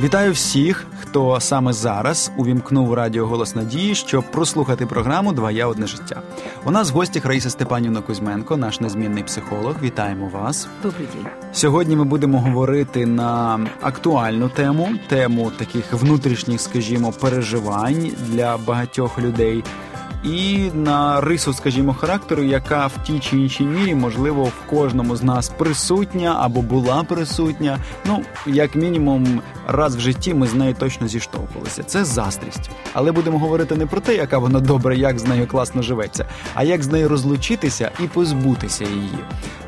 Вітаю всіх, хто саме зараз увімкнув радіо Голос Надії, щоб прослухати програму Два я одне життя. У нас в гостях Раїса Степанівна Кузьменко, наш незмінний психолог. Вітаємо вас. Добрий день. Сьогодні ми будемо говорити на актуальну тему, тему таких внутрішніх, скажімо, переживань для багатьох людей і на рису, скажімо, характеру, яка в тій чи іншій мірі, можливо, в кожному з нас присутня або була присутня. Ну, як мінімум, раз в житті ми з нею точно зіштовхувалися. Це заздрість. Але будемо говорити не про те, яка вона добра, як з нею класно живеться, а як з нею розлучитися і позбутися її.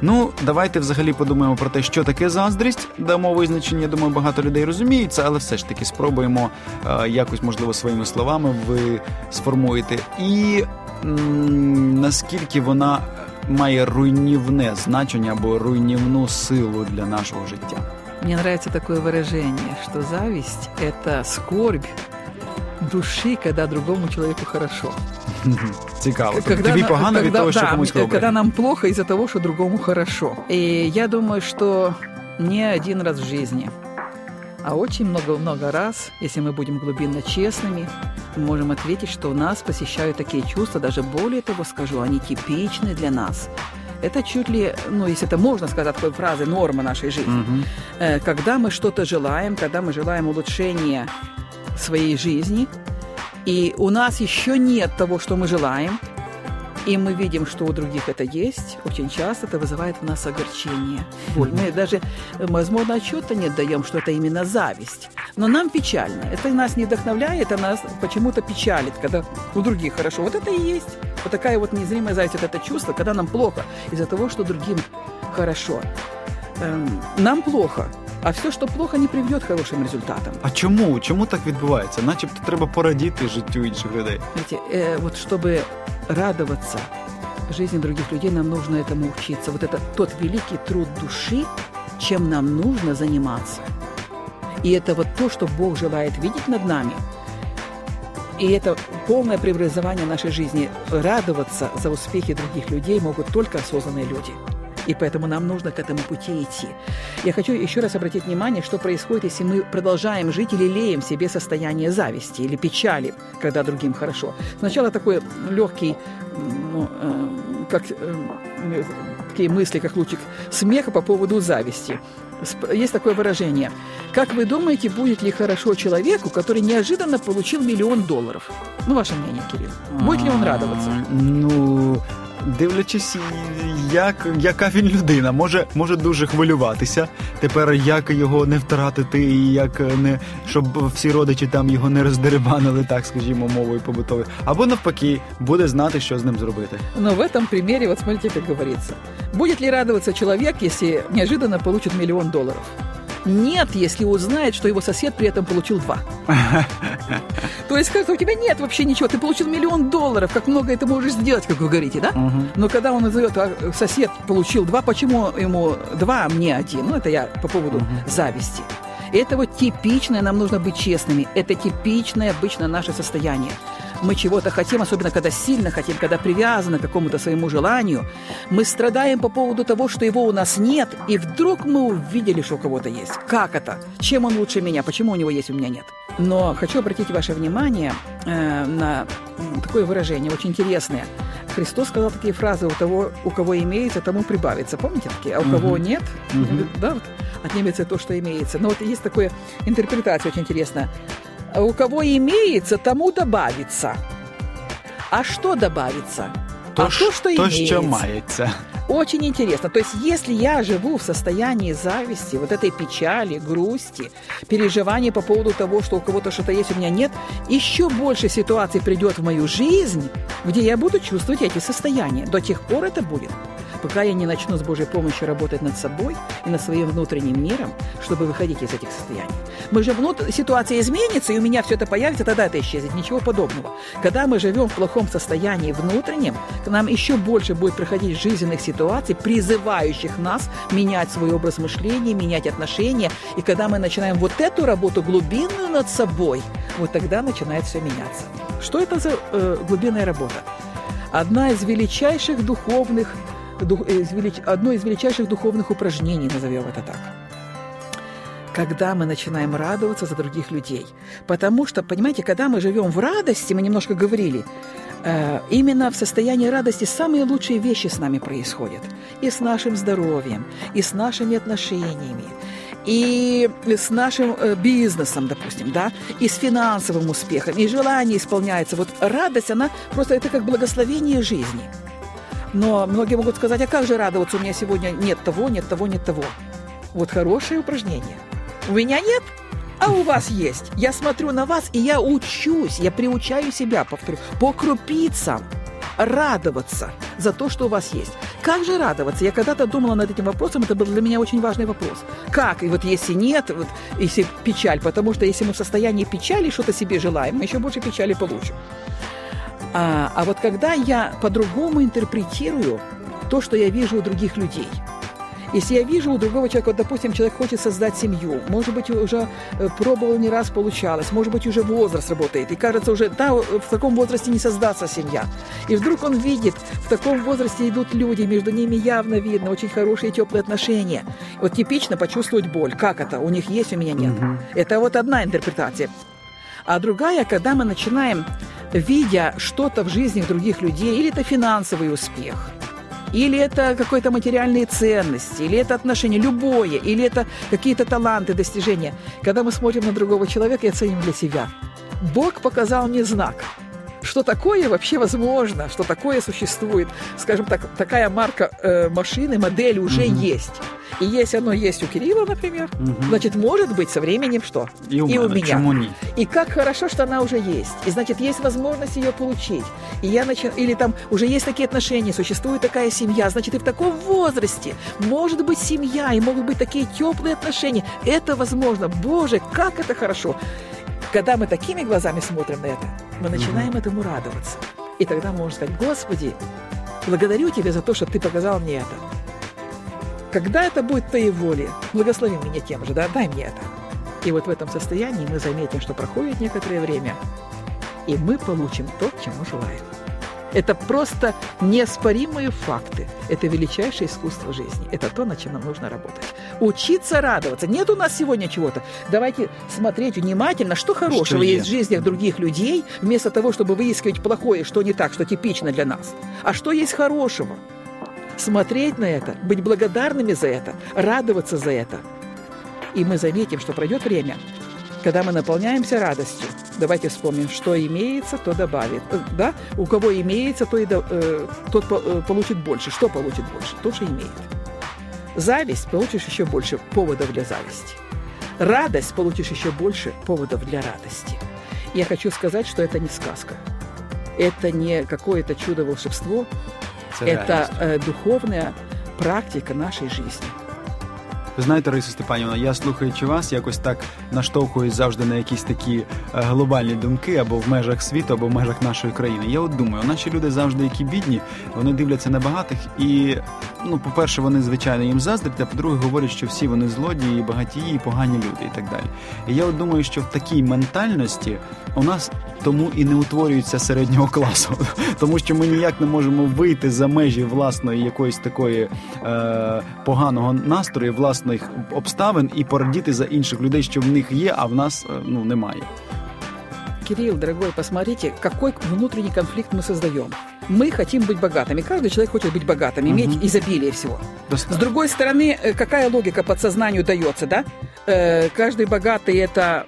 Ну, давайте взагалі подумаємо про те, що таке заздрість. Дамо визначення, я думаю, багато людей розуміють це, але все ж таки спробуємо е, якось, можливо, своїми словами ви сформуєте. І наскільки вона має руйнівне значення або руйнівну силу для нашого життя. Мне нравится такое выражение, что зависть – это скорбь души, когда другому человеку хорошо. Цікаво. Когда, Тобі погано когда, від того, що да, комусь добре. Когда нам плохо из-за того, что другому хорошо. И я думаю, что не один раз в жизни, а очень много-много раз, если мы будем глубинно честными, мы можем ответить, что нас посещают такие чувства, даже более того скажу, они типичны для нас. Это чуть ли, ну, если это можно сказать такой фразы, норма нашей жизни. Угу. Когда мы что-то желаем, когда мы желаем улучшения своей жизни, и у нас еще нет того, что мы желаем, и мы видим, что у других это есть, очень часто это вызывает в нас огорчение. Боль. Мы даже, возможно, отчета не даем, что это именно зависть. Но нам печально. Это нас не вдохновляет, а нас почему-то печалит, когда у других хорошо. Вот это и есть. Вот такая вот незримая зависть, вот это чувство, когда нам плохо из-за того, что другим хорошо. Эм, нам плохо. А все, що плохо, не приведет к хорошим результатам. А чому? Чому так відбувається? Начебто треба порадіти життю інших людей. Знаете, э, вот чтобы радоваться жизни других людей, нам нужно этому учиться. Вот это тот великий труд души, чем нам нужно заниматься. И это вот то, что Бог желает видеть над нами. И это полное преобразование нашей жизни. Радоваться за успехи других людей могут только осознанные люди. И поэтому нам нужно к этому пути идти. Я хочу еще раз обратить внимание, что происходит, если мы продолжаем жить или леем себе состояние зависти или печали, когда другим хорошо. Сначала такой легкий, ну, э, как э, такие мысли, как лучик смеха по поводу зависти. Есть такое выражение. Как вы думаете, будет ли хорошо человеку, который неожиданно получил миллион долларов? Ну, ваше мнение, Кирилл. Будет ли он радоваться? Ну, дивлячись, як, яка він людина, може може дуже хвилюватися. Тепер як його не втратити, і як не щоб всі родичі там його не роздеребанили, так скажімо, мовою побутовою, або навпаки, буде знати, що з ним зробити. Ну в этом примере, вот смотрите, как говорится, будет ли радоваться человек, если неожиданно получит миллион долларов? Нет, если узнает, что его сосед при этом получил два. То есть, как у тебя нет вообще ничего, ты получил миллион долларов, как много это можешь сделать, как вы говорите, да? Но когда он назовет, а сосед получил два, почему ему два, а мне один? Ну, это я по поводу зависти. Это вот типичное, нам нужно быть честными, это типичное обычно наше состояние мы чего-то хотим, особенно когда сильно хотим, когда привязаны к какому-то своему желанию, мы страдаем по поводу того, что его у нас нет, и вдруг мы увидели, что у кого-то есть. Как это? Чем он лучше меня? Почему у него есть, у меня нет? Но хочу обратить ваше внимание э, на такое выражение, очень интересное. Христос сказал такие фразы: у того, у кого имеется, тому прибавится. Помните такие? А у uh-huh. кого нет, uh-huh. да, вот, отнимется то, что имеется. Но вот есть такая интерпретация очень интересная у кого имеется, тому добавится. А что добавится? То, а то, что то, имеется. что мается. Очень интересно. То есть, если я живу в состоянии зависти, вот этой печали, грусти, переживания по поводу того, что у кого-то что-то есть, у меня нет, еще больше ситуаций придет в мою жизнь, где я буду чувствовать эти состояния. До тех пор это будет пока я не начну с Божьей помощью работать над собой и над своим внутренним миром, чтобы выходить из этих состояний. Мы же внут... ситуация изменится, и у меня все это появится, тогда это исчезнет. Ничего подобного. Когда мы живем в плохом состоянии внутреннем, к нам еще больше будет проходить жизненных ситуаций, призывающих нас менять свой образ мышления, менять отношения. И когда мы начинаем вот эту работу глубинную над собой, вот тогда начинает все меняться. Что это за э, глубинная работа? Одна из величайших духовных одно из величайших духовных упражнений, назовем это так. когда мы начинаем радоваться за других людей. Потому что, понимаете, когда мы живем в радости, мы немножко говорили, э, именно в состоянии радости самые лучшие вещи с нами происходят. И с нашим здоровьем, и с нашими отношениями, и с нашим э, бизнесом, допустим, да, и с финансовым успехом, и желание исполняется. Вот радость, она просто это как благословение жизни. Но многие могут сказать, а как же радоваться, у меня сегодня нет того, нет того, нет того. Вот хорошее упражнение. У меня нет, а у вас есть. Я смотрю на вас, и я учусь, я приучаю себя, повторю, по крупицам радоваться за то, что у вас есть. Как же радоваться? Я когда-то думала над этим вопросом, это был для меня очень важный вопрос. Как? И вот если нет, вот если печаль, потому что если мы в состоянии печали что-то себе желаем, мы еще больше печали получим. А, а вот когда я по-другому интерпретирую то, что я вижу у других людей – если я вижу у другого человека, вот, допустим, человек хочет создать семью, может быть, уже э, пробовал не раз, получалось, может быть, уже возраст работает, и кажется уже, да, в таком возрасте не создастся семья. И вдруг он видит, в таком возрасте идут люди, между ними явно видно очень хорошие теплые отношения. Вот типично почувствовать боль. Как это? У них есть, у меня нет. Угу. Это вот одна интерпретация. А другая, когда мы начинаем, видя что-то в жизни других людей, или это финансовый успех – или это какие-то материальные ценности, или это отношения, любое, или это какие-то таланты, достижения. Когда мы смотрим на другого человека и оценим для себя. Бог показал мне знак, что такое вообще возможно, что такое существует. Скажем так, такая марка э, машины, модель уже mm-hmm. есть. И если оно есть у Кирилла, например, угу. значит, может быть со временем что? И у, и у меня. Не? И как хорошо, что она уже есть. И значит, есть возможность ее получить. И я начи... Или там уже есть такие отношения, существует такая семья. Значит, и в таком возрасте может быть семья, и могут быть такие теплые отношения. Это возможно. Боже, как это хорошо. Когда мы такими глазами смотрим на это, мы начинаем угу. этому радоваться. И тогда мы можем сказать, Господи, благодарю Тебя за то, что Ты показал мне это. Когда это будет Твоей воле, благослови меня тем же, да, дай мне это. И вот в этом состоянии мы заметим, что проходит некоторое время, и мы получим то, чему желаем. Это просто неоспоримые факты. Это величайшее искусство жизни. Это то, над чем нам нужно работать. Учиться радоваться. Нет у нас сегодня чего-то. Давайте смотреть внимательно, что хорошего что есть в жизнях других людей, вместо того, чтобы выискивать плохое, что не так, что типично для нас. А что есть хорошего? смотреть на это, быть благодарными за это, радоваться за это. И мы заметим, что пройдет время, когда мы наполняемся радостью. Давайте вспомним, что имеется, то добавит. Э, да? У кого имеется, то и до, э, тот э, получит больше. Что получит больше? То, что имеет. Зависть получишь еще больше поводов для зависти. Радость получишь еще больше поводов для радости. Я хочу сказать, что это не сказка. Это не какое-то чудо-волшебство, это е, духовна практика нашої житті. Ви знаєте, Рису Степанівна, я слухаючи вас, якось так наштовхуюсь завжди на якісь такі е, глобальні думки або в межах світу, або в межах нашої країни. Я от думаю, наші люди завжди, які бідні, вони дивляться на багатих, і ну, по-перше, вони звичайно їм заздрять, а по-друге, говорять, що всі вони злодії, багатії, і погані люди і так далі. І я от думаю, що в такій ментальності у нас тому і не утворюється середнього класу, тому що ми ніяк не можемо вийти за межі власної якоїсь такої е, поганого настрою, власних обставин і порадіти за інших людей, що в них є, а в нас е, ну немає. Кирилл, дорогой, посмотрите, какой внутренний конфликт мы создаем. Мы хотим быть богатыми. Каждый человек хочет быть богатым, иметь угу. изобилие всего. Достаточно. С другой стороны, э, какая логика подсознанию дается, да? Э, каждый богатый это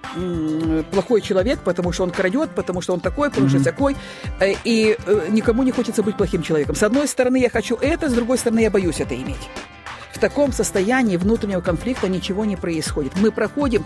плохой человек, потому что он крадет, потому что он такой, потому что такой. Э, и никому не хочется быть плохим человеком. С одной стороны, я хочу это, с другой стороны, я боюсь это иметь. В таком состоянии внутреннего конфликта ничего не происходит. Мы проходим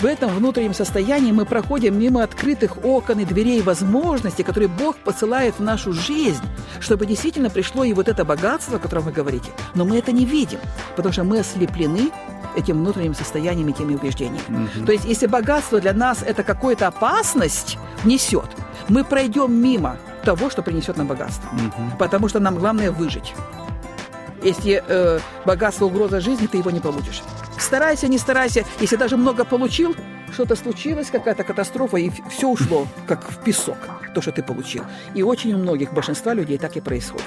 в этом внутреннем состоянии, мы проходим мимо открытых окон и дверей возможностей, которые Бог посылает в нашу жизнь, чтобы действительно пришло и вот это богатство, о котором вы говорите. Но мы это не видим, потому что мы ослеплены этим внутренним состоянием и теми убеждениями. Mm-hmm. То есть, если богатство для нас это какую-то опасность несет, мы пройдем мимо того, что принесет нам богатство. Mm-hmm. Потому что нам главное выжить. Если э, богатство угроза жизни, ты его не получишь. Старайся, не старайся. Если даже много получил, что-то случилось, какая-то катастрофа, и все ушло, как в песок, то, что ты получил. И очень у многих, большинства людей так и происходит.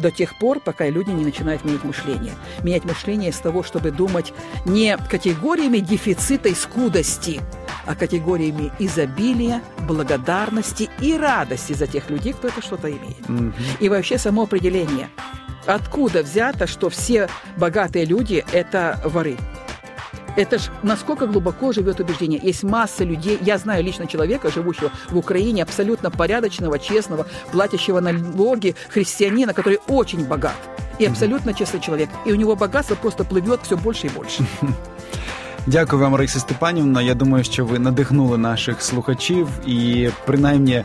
до тех пор, пока люди не начинают менять мышление. Менять мышление с того, чтобы думать не категориями дефицита и скудости, а категориями изобилия, благодарности и радости за тех людей, кто это что-то имеет. Mm-hmm. И вообще само определение. Откуда взято, что все богатые люди – это воры? Это ж насколько глубоко живет убеждение. Есть масса людей, я знаю лично человека, живущего в Украине, абсолютно порядочного, честного, платящего налоги христианина, который очень богат и абсолютно честный человек. И у него богатство просто плывет все больше и больше. Дякую вам, Раїса Степанівна. Я думаю, що ви надихнули наших слухачів, і принаймні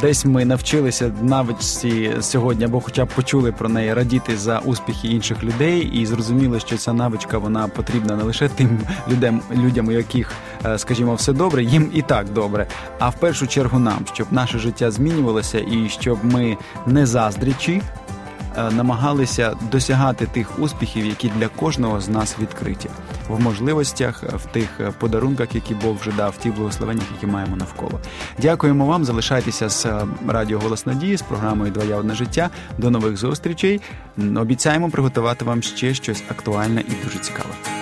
десь ми навчилися навичці сьогодні, або хоча б почули про неї радіти за успіхи інших людей, і зрозуміли, що ця навичка вона потрібна не лише тим людям, людям, у яких, е, скажімо, все добре, їм і так добре. А в першу чергу нам, щоб наше життя змінювалося, і щоб ми не заздрічі. Е, намагалися досягати тих успіхів, які для кожного з нас відкриті в можливостях, в тих подарунках, які Бог вже дав, в тих благословеннях, які маємо навколо. Дякуємо вам. Залишайтеся з е, радіо Голос Надії з програмою Двоя одне життя. До нових зустрічей. Обіцяємо приготувати вам ще щось актуальне і дуже цікаве.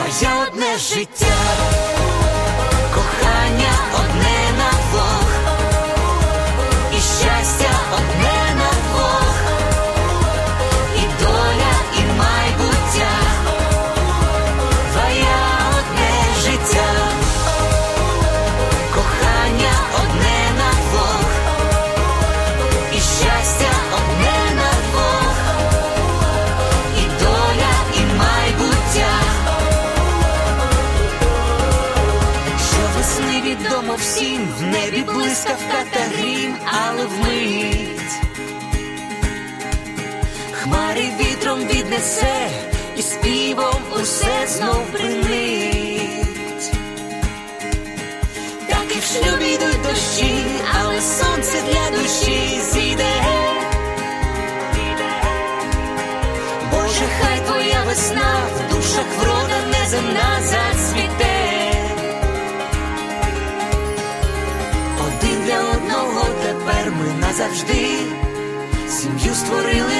Твоє одне життя, Хмари вітром віднесе і співом усе знов принить. Так і в шлюбі йдуть дощі, але сонце для душі зійде. Боже, хай твоя весна в душах врода неземна зацвіте. Один для одного тепер ми назавжди. Сім'ю створили